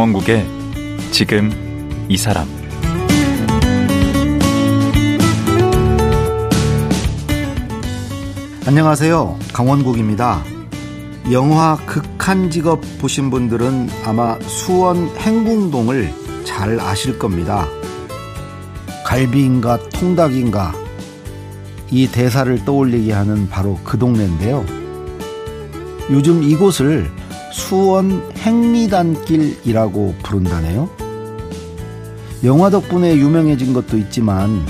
강원국의 지금 이 사람 안녕하세요. 강원국입니다. 영화 극한 직업 보신 분들은 아마 수원 행궁동을 잘 아실 겁니다. 갈비인가 통닭인가 이 대사를 떠올리게 하는 바로 그 동네인데요. 요즘 이곳을 수원 행리단길이라고 부른다네요. 영화 덕분에 유명해진 것도 있지만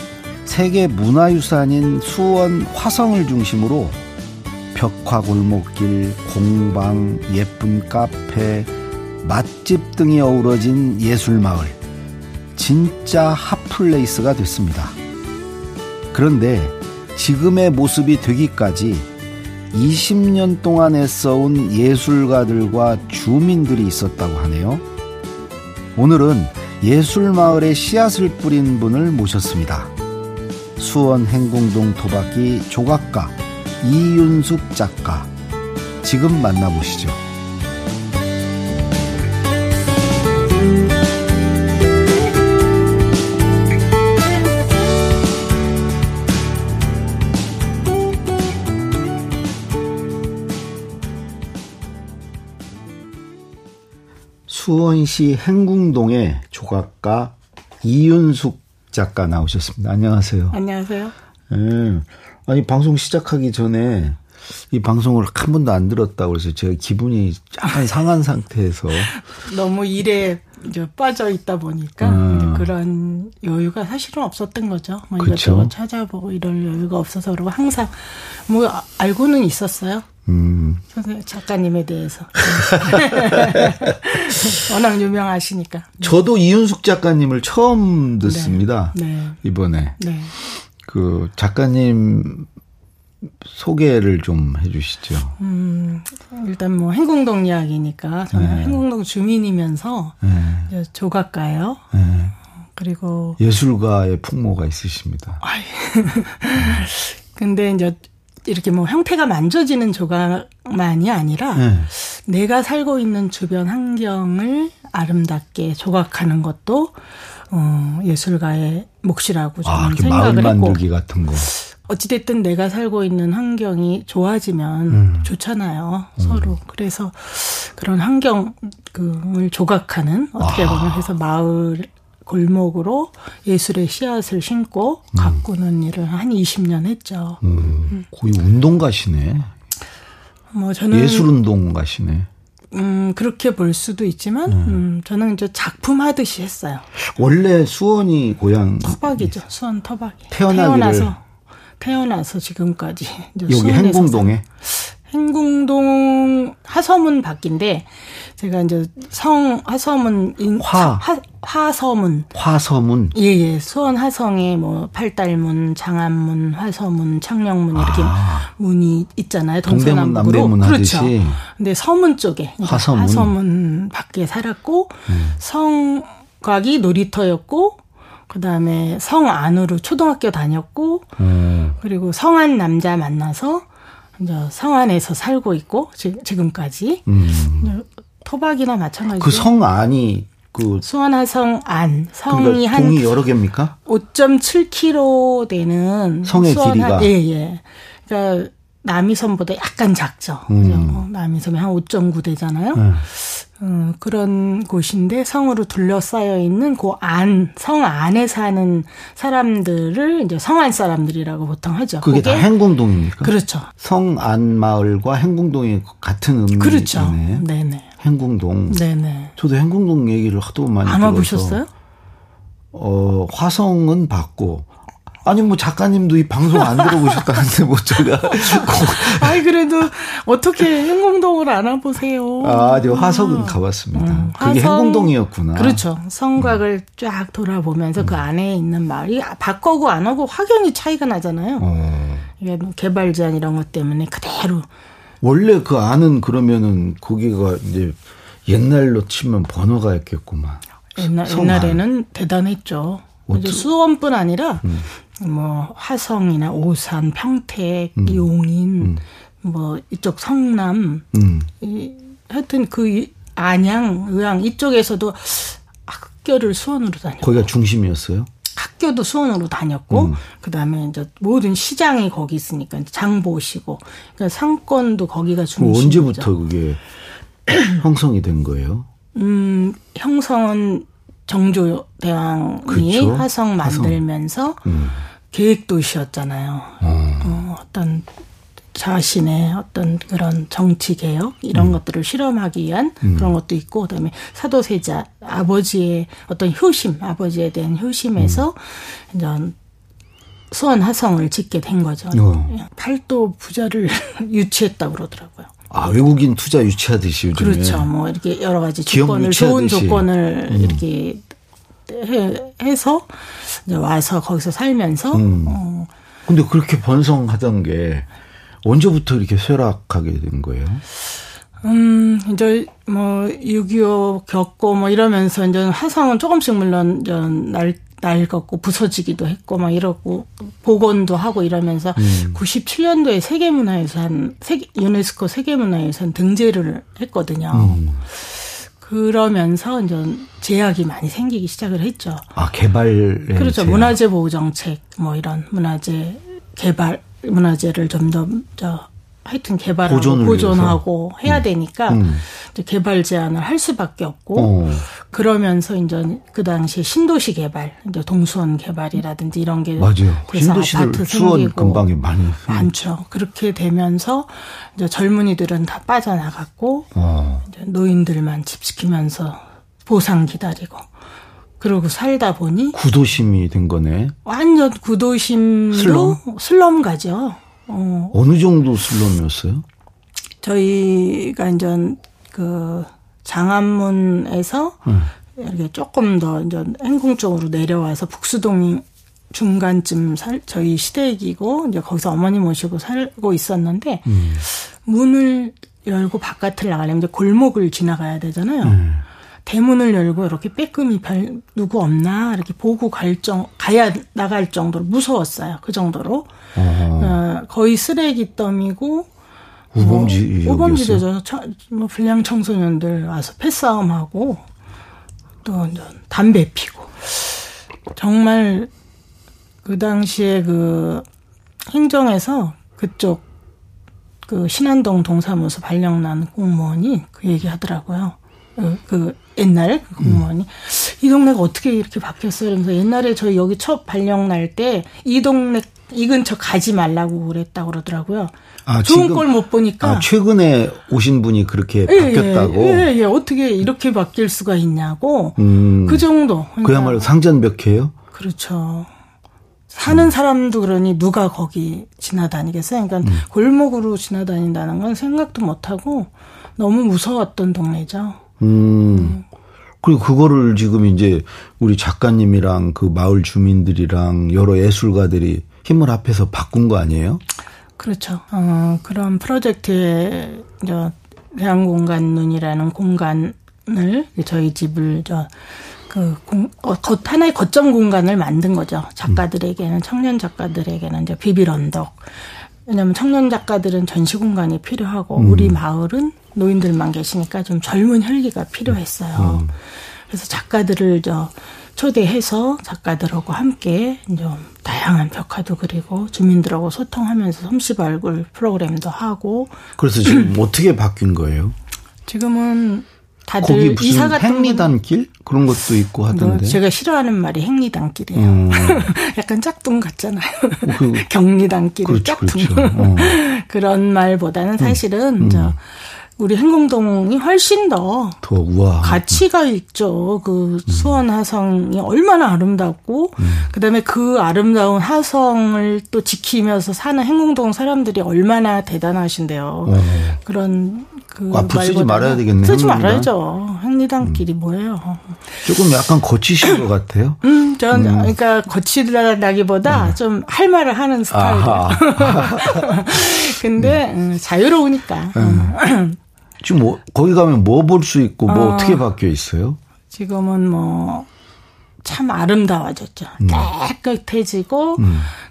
세계 문화유산인 수원 화성을 중심으로 벽화 골목길, 공방, 예쁜 카페, 맛집 등이 어우러진 예술마을. 진짜 hot place가 됐습니다. 그런데 지금의 모습이 되기까지 20년 동안 애써온 예술가들과 주민들이 있었다고 하네요. 오늘은 예술마을에 씨앗을 뿌린 분을 모셨습니다. 수원 행궁동 도박기 조각가 이윤숙 작가. 지금 만나보시죠. 수원시 행궁동의 조각가 이윤숙 작가 나오셨습니다. 안녕하세요. 안녕하세요. 네. 아니 방송 시작하기 전에 이 방송을 한 번도 안 들었다고 해서 제가 기분이 약간 상한 상태에서 너무 일에 이제 빠져 있다 보니까 음. 그런 여유가 사실은 없었던 거죠. 뭐 이것저것 찾아보고 이럴 여유가 없어서 그러고 항상 뭐 알고는 있었어요. 음. 작가님에 대해서 워낙 유명하시니까. 저도 이윤숙 작가님을 처음 듣습니다. 네. 네. 이번에. 네. 그 작가님 소개를 좀 해주시죠. 음, 일단 뭐 행궁동 이야기니까 저는 네. 행궁동 주민이면서 네. 조각가요. 네. 그리고 예술가의 풍모가 있으십니다. 근데 이제 이렇게 뭐 형태가 만져지는 조각만이 아니라 네. 내가 살고 있는 주변 환경을 아름답게 조각하는 것도 어, 예술가의 몫이라고 저는 아, 생각을 마을 만들기 같은 거. 어찌됐든 내가 살고 있는 환경이 좋아지면 음. 좋잖아요. 음. 서로. 그래서 그런 환경을 조각하는 어떻게 보면 해서 마을 골목으로 예술의 씨앗을 심고 음. 가꾸는 일을 한 20년 했죠. 음. 음. 거의 운동가시네. 뭐 저는 예술 운동가시네. 음, 그렇게 볼 수도 있지만, 음. 음, 저는 이제 작품 하듯이 했어요. 원래 수원이 고향. 터박이죠. 수원 터박이. 태어나기를. 태어나서, 태어나서 지금까지. 여기 행궁동에? 행궁동 하서문 밖인데, 제가 이제 성 하서문 인, 화 하, 화서문 화서문 예예 예. 수원 하성에 뭐 팔달문 장안문 화서문 창녕문 이렇게 아. 문이 있잖아요 동서남북으로 그렇죠 근데 서문 쪽에 화서문 화서문 밖에 살았고 음. 성곽이 놀이터였고 그다음에 성 안으로 초등학교 다녔고 음. 그리고 성안 남자 만나서 성안에서 살고 있고 지금까지 음. 토박이나 마찬가지로 그성 안이 그 수원화성 안 성이 그러니까 한 동이 여러 개입니까? 5.7km 되는 성의 길이가 예 예. 그러니까 남이섬보다 약간 작죠. 음. 남이섬이 한 5.9 되잖아요. 음. 어, 그런 곳인데 성으로 둘러싸여 있는 그 안, 성 안에 사는 사람들을 이제 성안 사람들이라고 보통 하죠. 그게 다 행궁동입니까? 그렇죠. 성안 마을과 행궁동이 같은 의미네. 그렇죠. 네네. 행궁동. 네네. 저도 행궁동 얘기를 하도 많이 안 와보셨어요? 어, 화성은 봤고 아니 뭐 작가님도 이 방송 안 들어보셨다는데 뭐 제가 아니 그래도 어떻게 행궁동을 알아보세요? 아, 저 화석은 가봤습니다. 음, 그게 화성, 행궁동이었구나. 그렇죠. 성곽을 음. 쫙 돌아보면서 그 음. 그 안에 있는 마을이 바꿔고 안 하고 확연히 차이가 나잖아요. 어. 이게 뭐 개발 제한 이런 것 때문에 그대로. 원래 그 안은 그러면은 거기가 이제 옛날로 치면 번화가 였겠구만. 옛날, 옛날에는 대단했죠. 수원뿐 아니라 음. 뭐 화성이나 오산, 평택, 음. 용인, 음. 뭐 이쪽 성남, 음. 이, 하여튼 그 안양, 의왕 이쪽에서도 학교를 수원으로 다녔고 거기가 중심이었어요. 학교도 수원으로 다녔고 음. 그다음에 이제 모든 시장이 거기 있으니까 장 보시고 그러니까 상권도 거기가 중심이죠. 언제부터 그게 형성이 된 거예요? 음, 형성은 정조 대왕이 그쵸. 화성 화성. 만들면서 음. 계획 도시였잖아요. 어, 어떤 자신의 어떤 그런 정치 개혁 이런 음. 것들을 실험하기 위한 그런 것도 있고 그다음에 사도세자 아버지의 어떤 효심 아버지에 대한 효심에서 음. 이제 수원 화성을 짓게 된 거죠. 어. 팔도 부자를 유치했다고 그러더라고요. 아 외국인 투자 유치하듯이 요즘에. 그렇죠. 뭐 이렇게 여러 가지 조건을 좋은 유치하듯이. 음. 조건을 이렇게 해, 해서 이제 와서 거기서 살면서 음. 어, 근데 그렇게 번성하던 게 언제부터 이렇게 쇠락하게 된 거예요? 음, 이제 뭐, 6.25 겪고 뭐 이러면서 이제 화성은 조금씩 물론 이제 날, 낡았고 부서지기도 했고 막 이러고 복원도 하고 이러면서 음. 97년도에 세계문화유산, 세계, 유네스코 세계문화유산 등재를 했거든요. 음. 그러면서 이제 제약이 많이 생기기 시작을 했죠. 아 개발 그렇죠. 문화재 보호 정책 뭐 이런 문화재 개발 문화재를 좀더저 하여튼 개발하고 보존하고 해야 되니까 음. 개발 제한을 할 수밖에 없고 어. 그러면서 이제 그 당시 신도시 개발, 이제 동수원 개발이라든지 이런 게 맞아요. 그래서 신도시들 아파트 수원 근방에 많이 많죠. 그렇게 되면서 이제 젊은이들은 다 빠져나갔고 어. 이제 노인들만 집 지키면서 보상 기다리고 그러고 살다 보니 구도심이 된 거네. 완전 구도심도 슬럼? 슬럼 가죠. 어, 어느 정도 슬럼이었어요? 저희가 이제 그 장안문에서 음. 이렇게 조금 더 이제 행궁 쪽으로 내려와서 북수동 중간쯤 살 저희 시댁이고 이제 거기서 어머니 모시고 살고 있었는데 음. 문을 열고 바깥을 나가려면 이제 골목을 지나가야 되잖아요. 음. 대문을 열고 이렇게 빼끔히 별 누구 없나 이렇게 보고 갈 정, 가야 나갈 정도로 무서웠어요. 그 정도로. 어. 어, 거의 쓰레기 더미고 우범지 뭐, 여기였어요? 우범지대죠. 차- 뭐 불량 청소년들 와서 패싸움하고 또 담배 피고 정말 그 당시에 그 행정에서 그쪽 그 신안동 동사무소 발령난 공무원이 그 얘기 하더라고요. 그, 그 옛날 그 공무원이 이 동네가 어떻게 이렇게 바뀌었어요? 그러면서 옛날에 저희 여기 첫 발령 날 때 이 동네 이 근처 가지 말라고 그랬다고 그러더라고요. 아, 좋은 걸 못 보니까 아, 최근에 오신 분이 그렇게 예, 바뀌었다고. 예, 예, 예. 어떻게 이렇게 바뀔 수가 있냐고. 음. 그 정도. 그러니까 그야말로 상전벽해요. 그렇죠. 사는 사람도 그러니 누가 거기 지나다니겠어요. 그러니까 골목으로 지나다닌다는 건 생각도 못 하고 너무 무서웠던 동네죠. 음. 그리고 그거를 지금 이제 우리 작가님이랑 그 마을 주민들이랑 여러 예술가들이 힘을 합해서 바꾼 거 아니에요? 그렇죠. 어, 그런 프로젝트에 저 대한공간 눈이라는 공간을 저희 집을 저그 어, 거- 하나의 거점 공간을 만든 거죠. 작가들에게는 청년 작가들에게는 이제 비빌 언덕. 왜냐하면 청년 작가들은 전시 공간이 필요하고 우리 마을은 노인들만 계시니까 좀 젊은 혈기가 필요했어요. 그래서 작가들을 저 초대해서 작가들하고 함께 이제 다양한 벽화도 그리고 주민들하고 소통하면서 솜씨 발굴 프로그램도 하고 그래서 지금 어떻게 바뀐 거예요? 지금은 다들 이사 같은 분- 행리단길 그런 것도 있고 뭐 하던데. 제가 싫어하는 말이 행리단길이에요. 음. 약간 짝퉁 같잖아요. 그- 경리단길이 그렇죠, 짝퉁. 그렇죠. 어. 그런 말보다는 사실은 저 우리 행궁동이 훨씬 더 더 우아. 가치가 있죠. 그 수원 하성이 얼마나 아름답고 그다음에 그 아름다운 하성을 또 지키면서 사는 행궁동 사람들이 얼마나 대단하신데요. 어. 그런 그 앞으로 쓰지 말보다는 말아야 되겠네, 쓰지. 말아야죠. 행리단길이 뭐예요? 조금 약간 거치신 것 같아요. 음, 전 그러니까 거치다기보다 좀할 말을 하는 스타일이에요. 근데 음, 자유로우니까. 음. 지금 뭐, 거기 가면 뭐 볼 수 있고 뭐 어. 어. 떻게 바뀌어 있어요? 지금은 뭐 참 아름다워졌죠. 음. 깨끗해지고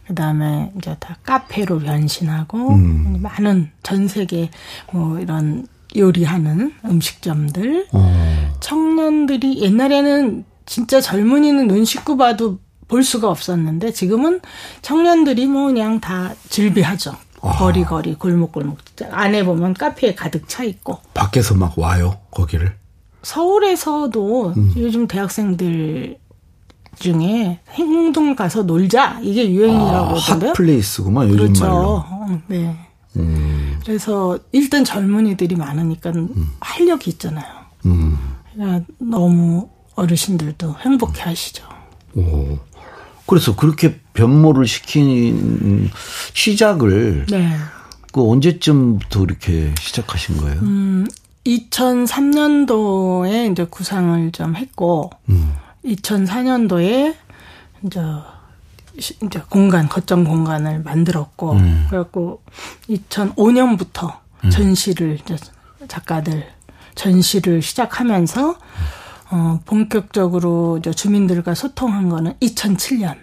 그다음에 이제 다 카페로 변신하고 음. 많은 전 세계 뭐 이런 요리하는 음식점들, 어. 청년들이 옛날에는 진짜 젊은이는 눈 씻고 봐도 볼 수가 없었는데 지금은 청년들이 뭐 그냥 다 즐비하죠. 거리거리 골목골목 안에 보면 카페에 가득 차 있고 밖에서 막 와요 거기를. 서울에서도 음. 요즘 대학생들 중에 행동 가서 놀자 이게 유행이라고 하던데요. 핫플레이스구만 요즘 그렇죠. 말로. 어, 네. 음. 그래서 일단 젊은이들이 많으니까 활력이 있잖아요. 음. 그러니까 너무 어르신들도 행복해 하시죠. 오. 그래서 그렇게 변모를 시킨 시작을 네. 그 언제쯤부터 이렇게 시작하신 거예요? 음, 2003년도에 이제 구상을 좀 했고, 음. 2004년도에 이제 시- 이제 공간 거점 공간을 만들었고, 음. 그래갖고 2005년부터 전시를 이제 작가들 전시를 시작하면서 어 본격적으로 이제 주민들과 소통한 거는 2007년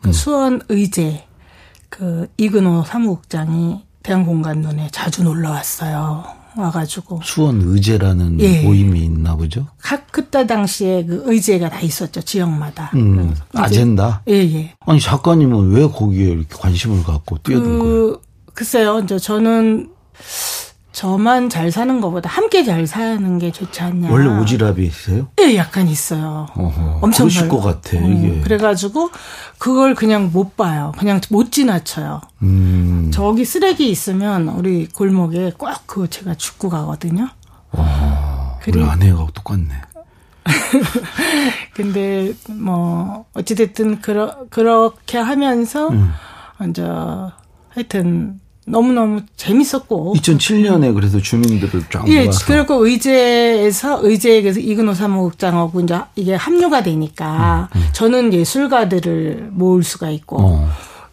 그 음. 수원 의제 그 이근호 사무국장이 대한공간론에 자주 놀러 왔어요. 와가지고 수원 의제라는 예. 모임이 있나 보죠? 각 그때 당시에 그 의제가 다 있었죠 지역마다. 음, 아젠다. 예 예. 아니 작가님은 왜 거기에 이렇게 관심을 갖고 뛰어든 거예요? 그 글쎄요, 이제 저는 저만 잘 사는 것보다 함께 잘 사는 게 좋지 않냐. 원래 오지랖이세요? 예, 약간 있어요. 어허, 엄청 그러실. 것 같아, 어, 이게. 그래가지고 그걸 그냥 못 봐요. 그냥 못 지나쳐요. 음, 저기 쓰레기 있으면 우리 골목에 꼭 그거 제가 죽고 가거든요. 우리 그리고 아내가 똑같네. 근데 뭐 어찌됐든 그러, 그렇게 하면서 음. 이제 하여튼 너무너무 재밌었고 2007년에 그래서 주민들을 쫙 예, 모아서 그리고 의제에서 의제에서 이근호 사무국장하고 이제 이게 합류가 되니까 저는 예술가들을 모을 수가 있고 음, 어.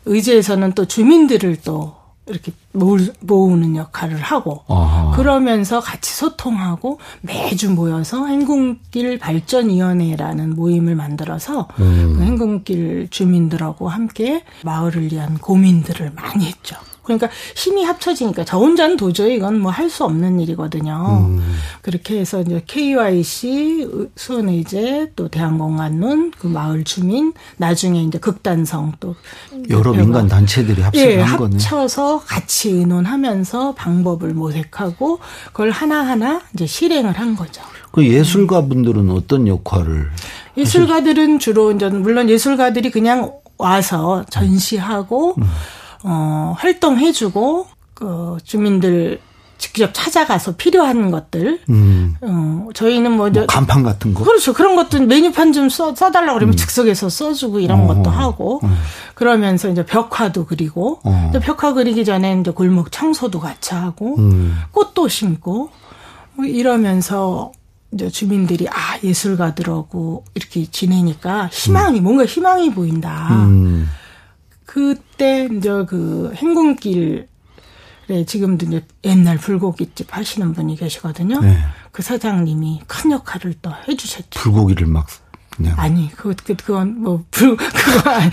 의제에서는 또 주민들을 또 이렇게 모을, 모으는 역할을 하고 아하. 그러면서 같이 소통하고 매주 모여서 행궁길 발전위원회라는 모임을 만들어서 음. 그 행궁길 주민들하고 함께 마을을 위한 고민들을 많이 했죠. 그러니까 힘이 합쳐지니까 저 혼자는 도저히 이건 뭐 할 수 없는 일이거든요. 음. 그렇게 해서 이제 KYC, 수원의제, 또 대한공간론, 그 마을 주민, 나중에 이제 극단성 또 여러 민간 단체들이 예, 합성한 거네. 합쳐서 같이 의논하면서 방법을 모색하고 그걸 하나하나 이제 실행을 한 거죠. 그 예술가 분들은 어떤 역할을 예술가들은 주로 이제 물론 예술가들이 그냥 와서 전시하고 음. 어 활동해주고 그 주민들 직접 찾아가서 필요한 것들 음, 어 저희는 뭐, 뭐 간판 같은 거? 그렇죠. 그런 것도 메뉴판 좀 써, 써달라고 그러면 즉석에서 써주고 이런 음. 어, 것도 하고, 그러면서 이제 벽화도 그리고, 어. 또 벽화 그리기 전에 이제 골목 청소도 같이 하고, 음. 꽃도 심고, 뭐 이러면서 이제 주민들이 아, 예술가들하고 이렇게 지내니까 희망이, 뭔가 희망이 보인다. 음, 그때 이제 그 행군길에 지금도 이제 옛날 불고기집 하시는 분이 계시거든요. 네. 그 사장님이 큰 역할을 또 해주셨죠. 불고기를 막 그냥 아니, 그, 그, 그건 뭐, 불, 그거 아니.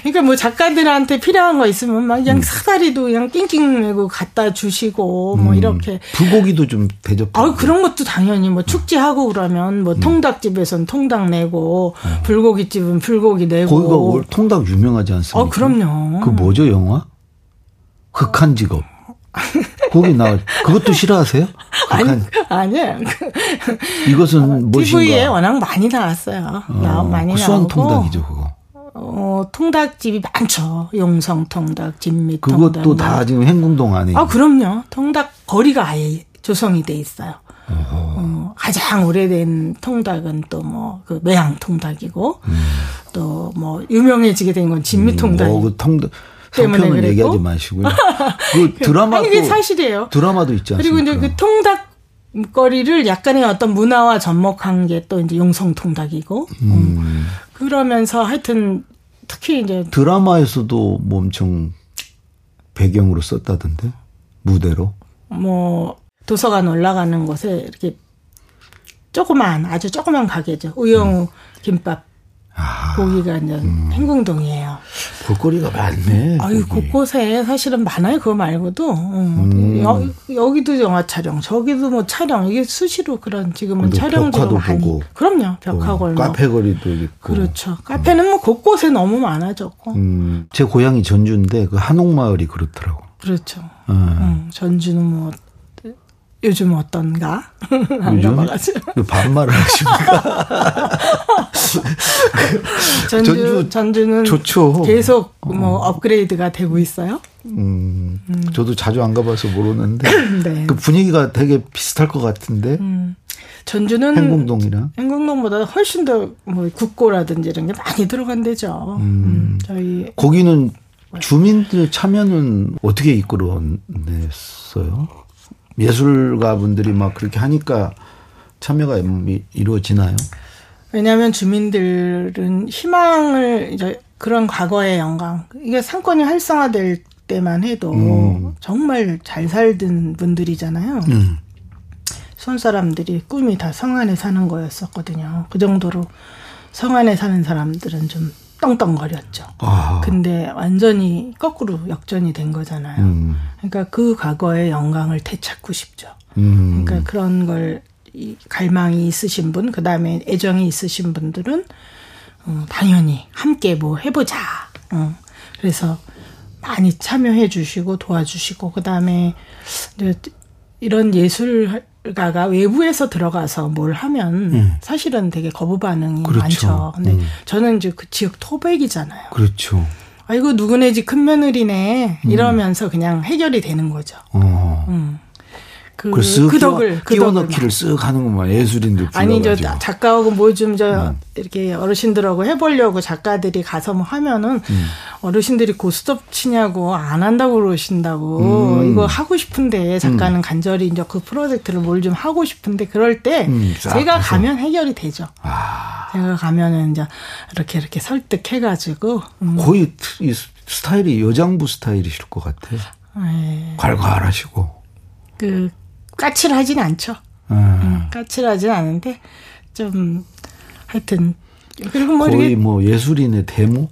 그러니까 뭐 작가들한테 필요한 거 있으면 막 음. 그냥 사다리도 그냥 낑낑 메고 갖다 주시고 뭐 이렇게. 불고기도 좀 대접. 아 그런 것도 당연히 뭐 축제하고 그러면 음. 뭐 통닭집에선 통닭 내고 불고기집은 불고기 내고. 거기가 올- 통닭 유명하지 않습니까? 어, 그럼요. 그 뭐죠 영화? 극한 직업. 거기 나 그것도 싫어하세요? 아니, 아니야. 이것은 무엇인가? TV에 워낙 많이 나왔어요. 나 어, 많이 그 나오고. 통닭이죠 그거. 어, 통닭집이 많죠. 용성 통닭, 진미 통닭. 그것도 다 지금 행궁동 안에. 아, 그럼요. 통닭 거리가 아예 조성이 돼 있어요. 어, 가장 오래된 통닭은 또 뭐 그 매양 통닭이고 또뭐 유명해지게 된 건 진미 통닭. 뭐, 그 통닭 때문에 그랬고. 얘기하지 마시고요. 그 드라마도 아니, 이게 사실이에요. 드라마도 있지 않습니까? 그리고 이제 그 통닭 거리를 약간의 어떤 문화와 접목한 게 또 이제 용성 통닭이고 음. 그러면서 하여튼 특히 이제 드라마에서도 뭐 엄청 배경으로 썼다던데 무대로. 뭐 도서관 올라가는 곳에 이렇게 조그만 아주 조그만 가게죠. 우영우 김밥 아, 고기가 이제 행궁동이에요. 볼거리가 많네. 아유. 곳곳에 사실은 많아요. 그거 말고도. 음. 여, 여기도 영화 촬영, 저기도 뭐 촬영. 이게 수시로 그런 지금은 벽화도 많이. 보고. 그럼요. 벽화골. 어, 뭐. 카페 거리도 있고. 그렇죠. 카페는 뭐 곳곳에 너무 많아졌고. 음, 제 고향이 전주인데 그 한옥마을이 그렇더라고. 그렇죠. 어. 음, 전주는 뭐 요즘 어떤가? 안 요즘? 왜 반말을 하십니까? 전주, 전주 전주는 좋죠. 계속 뭐 업그레이드가 되고 있어요. 음, 저도 자주 안 가봐서 모르는데 네. 그 분위기가 되게 비슷할 것 같은데 음. 전주는 행궁동이랑 행궁동보다 훨씬 더 뭐 국고라든지 이런 게 많이 들어간 데죠. 음, 저희 거기는 주민들 참여는 어떻게 이끌어냈어요? 예술가 분들이 막 그렇게 하니까 참여가 이- 이루어지나요? 왜냐하면 주민들은 희망을 이제 그런 과거의 영광 이게 상권이 활성화될 때만 해도 음. 정말 잘 살던 분들이잖아요. 음. 손 사람들이 꿈이 다 성안에 사는 거였었거든요. 그 정도로 성안에 사는 사람들은 좀 떵떵거렸죠. 아, 근데 완전히 거꾸로 역전이 된 거잖아요. 음, 그러니까 그 과거의 영광을 되찾고 싶죠. 음, 그러니까 그런 걸 이 갈망이 있으신 분, 그 다음에 애정이 있으신 분들은 어, 당연히 함께 뭐 해보자. 어, 그래서 많이 참여해 주시고 도와주시고 그 다음에 이런 예술가가 외부에서 들어가서 뭘 하면 사실은 되게 거부 반응이 음. 그렇죠. 많죠. 근데 음. 저는 이제 그 지역 토백이잖아요. 그렇죠. 아이고 누구네 집 큰 며느리네 이러면서 그냥 해결이 되는 거죠. 어. 음. 그, 그 쓱 그 덕을 그 끼워 덕을 넣기를 쓱 하는구만 예술인들 아니 저. 작가하고 뭐 좀저 음. 이렇게 어르신들하고 해보려고 작가들이 가서 뭐 하면은 음. 어르신들이 고스톱 치냐고 안 한다고 그러신다고 음. 이거 하고 싶은데 작가는 간절히 이제 그 프로젝트를 뭘 좀 하고 싶은데 그럴 때 음, 싹 제가 가서. 가면 해결이 되죠. 아, 제가 가면은 이제 이렇게 이렇게 설득해가지고 음, 거의 이 스타일이 여장부 스타일이실 것 같아. 예, 괄괄하시고. 그 까칠하진 않죠. 아, 까칠하진 않은데 좀 하여튼 그리고 뭐 거의 뭐 예술인의 데모?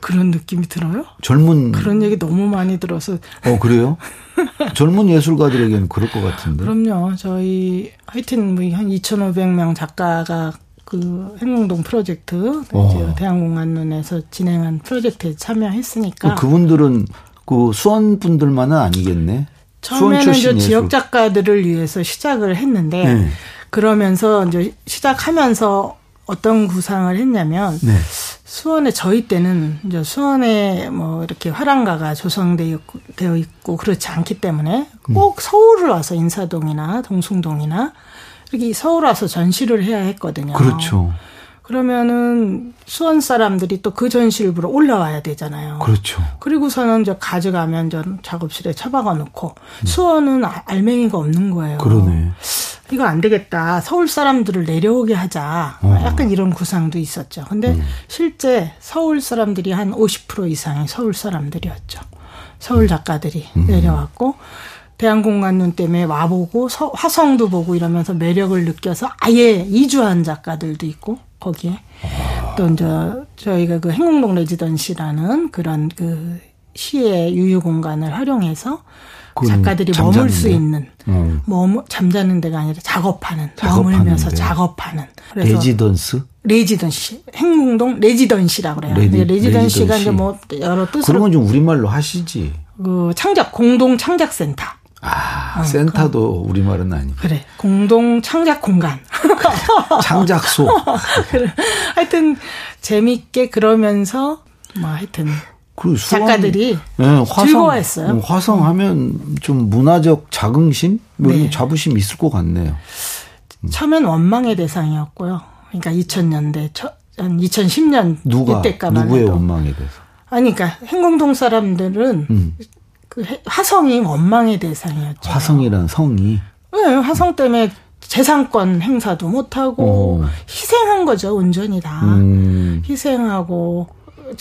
그런 느낌이 들어요. 젊은 그런 얘기 너무 많이 들어서 어 그래요? 젊은 예술가들에게는 그럴 것 같은데. 그럼요. 저희 하여튼 뭐한 2,500명 작가가 그 행궁동 프로젝트 어. 대한공안론에서 진행한 프로젝트에 참여했으니까 그분들은 그 수원 분들만은 아니겠네. 수원 처음에는 이제. 지역 작가들을 위해서 시작을 했는데 네. 그러면서 이제 시작하면서 어떤 구상을 했냐면 네. 수원에 저희 때는 이제 수원에 뭐 이렇게 화랑가가 조성되어 있고, 그렇지 않기 때문에 음. 꼭 서울을 와서 인사동이나 동숭동이나 이렇게 서울 와서 전시를 해야 했거든요. 그렇죠. 그러면은 수원 사람들이 또 그 전시를 보러 올라와야 되잖아요. 그렇죠. 그리고서는 저 가져가면 저 작업실에 처박아 놓고 수원은 아- 알맹이가 없는 거예요. 음. 그러네. 이거 안 되겠다. 서울 사람들을 내려오게 하자. 어. 음. 약간 이런 구상도 있었죠. 근데 실제 서울 사람들이 한 50% 이상이 서울 사람들이었죠. 서울 작가들이 음. 내려왔고 대한공간론 때문에 와보고 서- 화성도 보고 이러면서 매력을 느껴서 아예 이주한 작가들도 있고 거기에 또 이제 저희가 그 행궁동 residency라는 그런 그 시의 유휴 공간을 활용해서 작가들이 머물 수 잠자는데? 있는 어. 머무 잠자는 데가 아니라 작업하는, 작업하는 머물면서 데. 작업하는 그래서 residence? residency 행궁동 residency라고 그래요. 근데 residency가 residency. 이제 뭐 여러 그런 뜻으로 건 좀 우리말로 하시지. 그 창작 공동 창작 센터 아, 센터도 우리말은 아니고. 그래 공동 창작 공간 창작소. 그래. 하여튼 재밌게 그러면서 뭐 하여튼 그리고 수원- 작가들이 네, 화성, 즐거워했어요. 음, 화성하면 좀 문화적 자긍심, 뭐 네. 자부심 있을 것 같네요. 처음엔 원망의 대상이었고요. 그러니까 2000년대 한 2010년 누가 이때까만 누구의 해도 원망에 대해서. 아니 그러니까 행궁동 사람들은 음. 그 해- 화성이 원망의 대상이었죠. 화성이란 성이 네, 화성 때문에 재산권 행사도 못하고 어. 희생한 거죠 온전히 다 음, 희생하고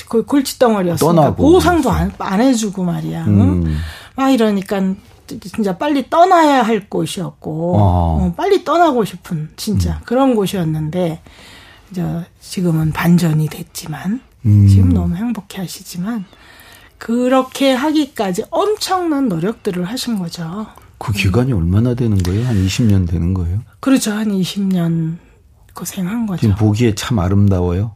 그 골칫덩어리였으니까 떠나고 보상도. 안, 안 해주고 말이야. 응? 음. 막 이러니까 진짜 빨리 떠나야 할 곳이었고 어. 어, 빨리 떠나고 싶은 진짜 그런 곳이었는데 이제 지금은 반전이 됐지만 음. 지금 너무 행복해 하시지만 그렇게 하기까지 엄청난 노력들을 하신 거죠. 그 기간이 음. 얼마나 되는 거예요? 한 20년 되는 거예요? 그렇죠. 한 20년 고생한 거죠. 지금 보기에 참 아름다워요.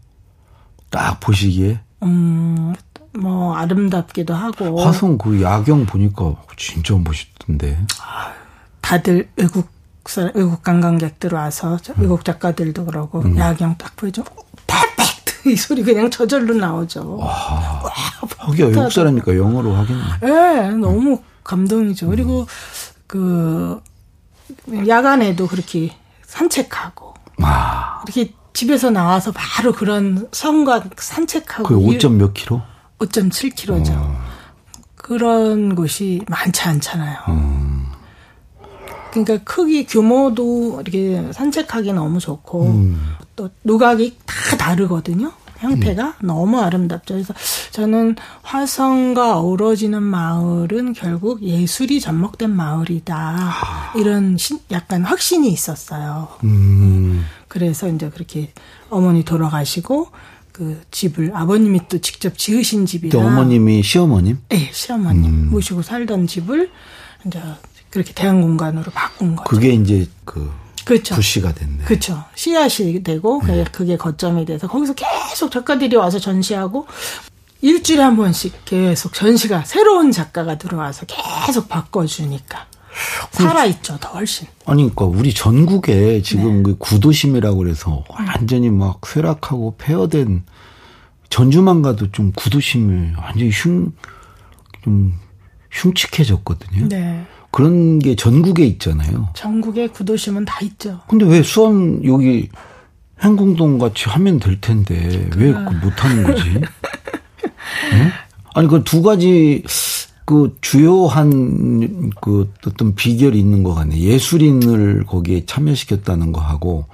딱 보시기에. 음, 뭐 아름답기도 하고. 화성 그 야경 보니까 진짜 멋있던데. 다들 외국 외국 관광객들 와서 외국 작가들도 그러고 음. 야경 딱 보여줘. 이 소리 그냥 저절로 나오죠. 와, 와 하기야 외국 사람이니까 영어로 하겠네. 네, 너무 감동이죠. 음. 그리고 그 야간에도 그렇게 산책하고 아. 이렇게 집에서 나와서 바로 그런 성곽 산책하고 그 5점 몇 킬로? 5.7 킬로죠. 어. 그런 곳이 많지 않잖아요. 음. 그러니까 크기 규모도 이렇게 산책하기 너무 좋고 음. 또 누각이 다 다르거든요. 형태가 음. 너무 아름답죠. 그래서 저는 화성과 어우러지는 마을은 결국 예술이 접목된 마을이다. 아. 이런 신, 약간 확신이 있었어요. 음. 그래서 이제 그렇게 어머니 돌아가시고 그 집을 아버님이 또 직접 지으신 집이라. 어머님이 시어머님? 네, 시어머님 음. 모시고 살던 집을 이제 그렇게 대형 공간으로 바꾼 거죠. 그게 이제 그 그렇죠. 부시가 됐네. 그렇죠. 씨앗이 되고 네. 그게 거점이 돼서 거기서 계속 작가들이 와서 전시하고 일주일에 한 번씩 계속 전시가 새로운 작가가 들어와서 계속 바꿔주니까 살아있죠, 더 훨씬. 아니, 그러니까 우리 전국에 지금 네. 그 구도심이라고 그래서 완전히 막 쇠락하고 폐허된 전주만 가도 좀 구도심을 완전히 흉, 좀 흉측해졌거든요. 네. 그런 게 전국에 있잖아요. 전국에 구도심은 다 있죠. 근데 왜 수원 여기 행궁동 같이 하면 될 텐데 왜 못하는 거지? 응? 아니 그 두 가지 그 주요한 그 어떤 비결이 있는 것 같네. 예술인을 거기에 참여시켰다는 거 하고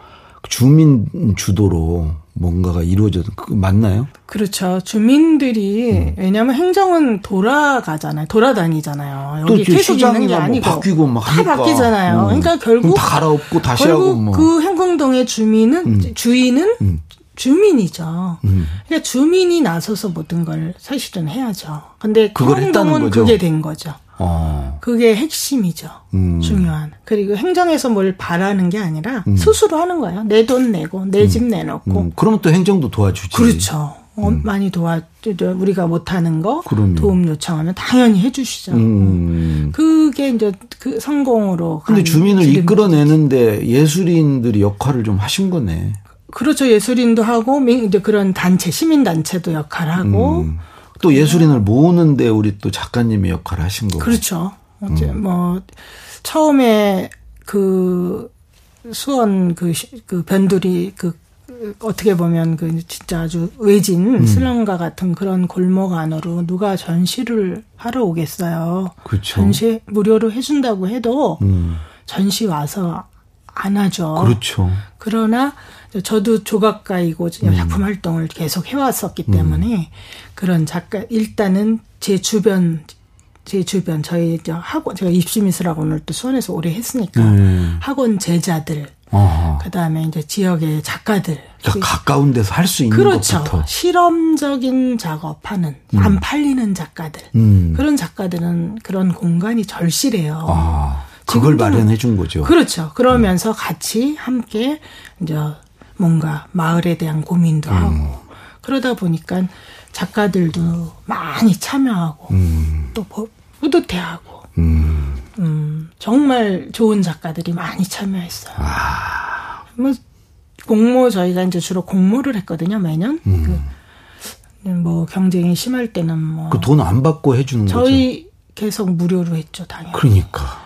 주민 주도로 뭔가가 이루어져도 그 맞나요? 그렇죠. 주민들이 음. 왜냐하면 행정은 돌아가잖아요. 돌아다니잖아요. 여기 계속 있는 게뭐 아니고 뭐 바뀌고 막다 바뀌잖아요. 음. 그러니까 결국 다 갈아엎고 다시 하고 뭐. 그 행궁동의 주민은 음. 주인은 음. 주민이죠. 음. 그러니까 주민이 나서서 모든 걸 사실은 해야죠. 근데 그걸 행동은 그게 된 거죠. 어. 그게 핵심이죠. 음. 중요한. 그리고 행정에서 뭘 바라는 게 아니라 음. 스스로 하는 거예요. 내 돈 내고 내집 음. 내놓고. 음. 그러면 또 행정도 도와주지. 그렇죠. 어, 음. 많이 도와 우리가 못하는 거 그럼요. 도움 요청하면 당연히 해주시죠. 음. 그게 이제 그 성공으로. 근데 주민을 이끌어내는데 예술인들이 역할을 좀 하신 거네. 그렇죠. 예술인도 하고 이제 그런 단체 시민 단체도 역할하고. 음. 또 예술인을 모으는데 우리 또 작가님이 역할을 하신 거고. 그렇죠. 어제 음. 뭐 처음에 그 수원 그, 그 변두리 그 어떻게 보면 그 진짜 아주 외진 음. 슬럼과 같은 그런 골목 안으로 누가 전시를 하러 오겠어요. 그렇죠. 전시 무료로 해준다고 해도 음. 전시 와서 안 하죠. 그렇죠. 그러나 저도 조각가이고 음. 작품 활동을 계속 해왔었기 음. 때문에 음. 그런 작가 일단은 제 주변 제 주변 저희 학원 제가 입시미술 학 원을 또 수원에서 오래 했으니까 음. 학원 제자들 그 다음에 이제 지역의 작가들 그러니까 가까운 데서 할 수 있는 그렇죠. 것부터 실험적인 작업하는 음. 안 팔리는 작가들 음. 그런 작가들은 그런 공간이 절실해요. 아, 그걸 마련해 준 거죠. 그렇죠. 그러면서 같이 함께 이제 뭔가 마을에 대한 고민도 음. 하고 그러다 보니까 작가들도 많이 참여하고 음. 또 뿌듯해하고 음. 음. 정말 좋은 작가들이 많이 참여했어요. 아. 뭐 공모 저희가 이제 주로 공모를 했거든요 매년. 음. 그뭐 경쟁이 심할 때는 뭐 그 돈 안 받고 해주는 저희 거죠. 저희 계속 무료로 했죠 당연히. 그러니까.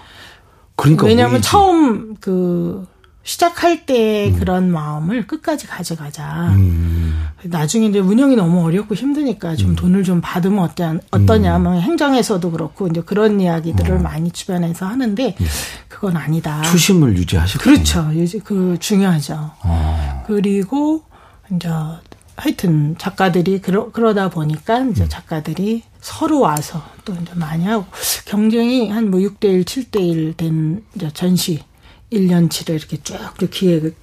그러니까 왜냐하면 모이지. 처음 그 시작할 때 음. 그런 마음을 끝까지 가져가자. 음. 나중에 이제 운영이 너무 어렵고 힘드니까 좀 음. 돈을 좀 받으면 어떠, 어떠냐. 음. 뭐 행정에서도 그렇고 이제 그런 이야기들을 어. 많이 주변에서 하는데 예. 그건 아니다. 초심을 유지하시고. 그렇죠. 그 중요하죠. 어. 그리고 이제 하여튼 작가들이 그러, 그러다 보니까 이제 음. 작가들이 서로 와서 또 이제 많이 하고 경쟁이 한 뭐 6대1, 7대1 된 이제 전시 1년치를 이렇게 쭉 기획을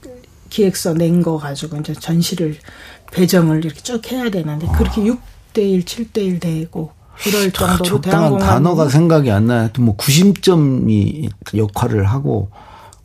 기획서 낸 거 가지고 이제 전시를 배정을 이렇게 쭉 해야 되는데 그렇게 6대1, 7대1 되고 그럴 정도로 적당한 단어가 생각이 안 나요. 또 뭐 구심점이 역할을 하고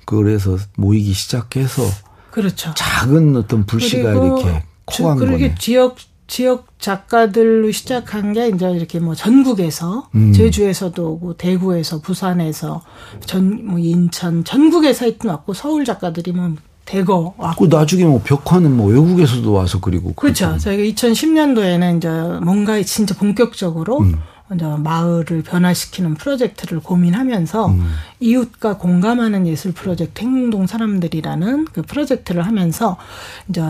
그래서 모이기 시작해서 그렇죠. 작은 어떤 불씨가 이렇게 그리고 거네. 지역 지역 작가들로 시작한 게 이제 이렇게 뭐 전국에서 음. 제주에서도 오고 대구에서 부산에서 전 뭐 인천 전국에서 하여튼 왔고 서울 작가들이 뭐 대거 왔고 그 나중에 뭐 벽화는 뭐 외국에서도 와서 그리고 그렇죠. 저희가 2010년도에는 이제 뭔가 진짜 본격적으로 음. 이제 마을을 변화시키는 프로젝트를 고민하면서 음. 이웃과 공감하는 예술 프로젝트 행동 사람들이라는 그 프로젝트를 하면서 이제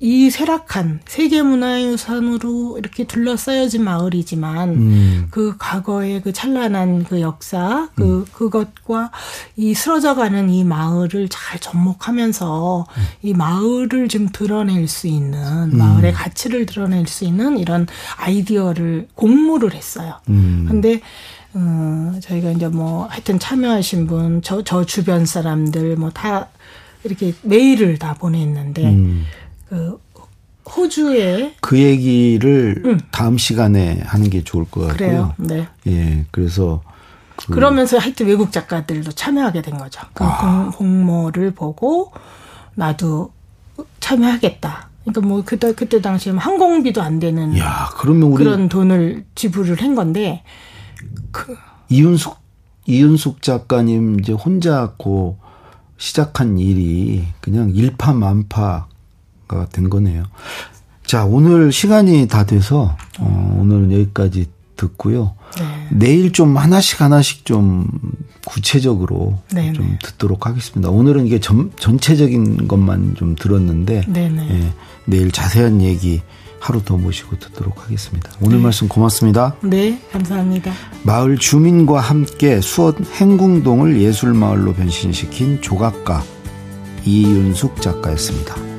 이, 이 쇠락한 세계 문화유산으로 이렇게 둘러싸여진 마을이지만 음. 그 과거의 그 찬란한 그 역사 그 그것과 이 쓰러져가는 이 마을을 잘 접목하면서 이 마을을 좀 드러낼 수 있는 마을의 가치를 드러낼 수 있는 이런 아이디어를 공모를 했어요. 음. 근데 어 저희가 이제 뭐 하여튼 참여하신 분 저 저 주변 사람들 뭐 다 이렇게 메일을 다 보냈는데 음. 그 호주에 그 얘기를 다음 시간에 하는 게 좋을 것 같고요. 그래요. 네. 예, 그래서 그 그러면서 하여튼 외국 작가들도 참여하게 된 거죠. 그 공, 공모를 보고 나도 참여하겠다. 그러니까 뭐 그때 그때 당시에 항공비도 안 되는 야, 그러면 우리 그런 돈을 지불을 한 건데 그 이윤숙 이윤숙 작가님 이제 혼자 고 시작한 일이 그냥 일파만파 가 된 거네요. 자, 오늘 시간이 다 돼서 어, 오늘은 여기까지 듣고요. 네. 내일 좀 하나씩 하나씩 좀 구체적으로 네네. 좀 듣도록 하겠습니다. 오늘은 이게 전, 전체적인 것만 좀 들었는데 네네. 예, 내일 자세한 얘기 하루 더 모시고 듣도록 하겠습니다. 오늘 말씀 고맙습니다. 네, 감사합니다. 마을 주민과 함께 수원 행궁동을 예술마을로 변신시킨 조각가 이윤숙 작가였습니다.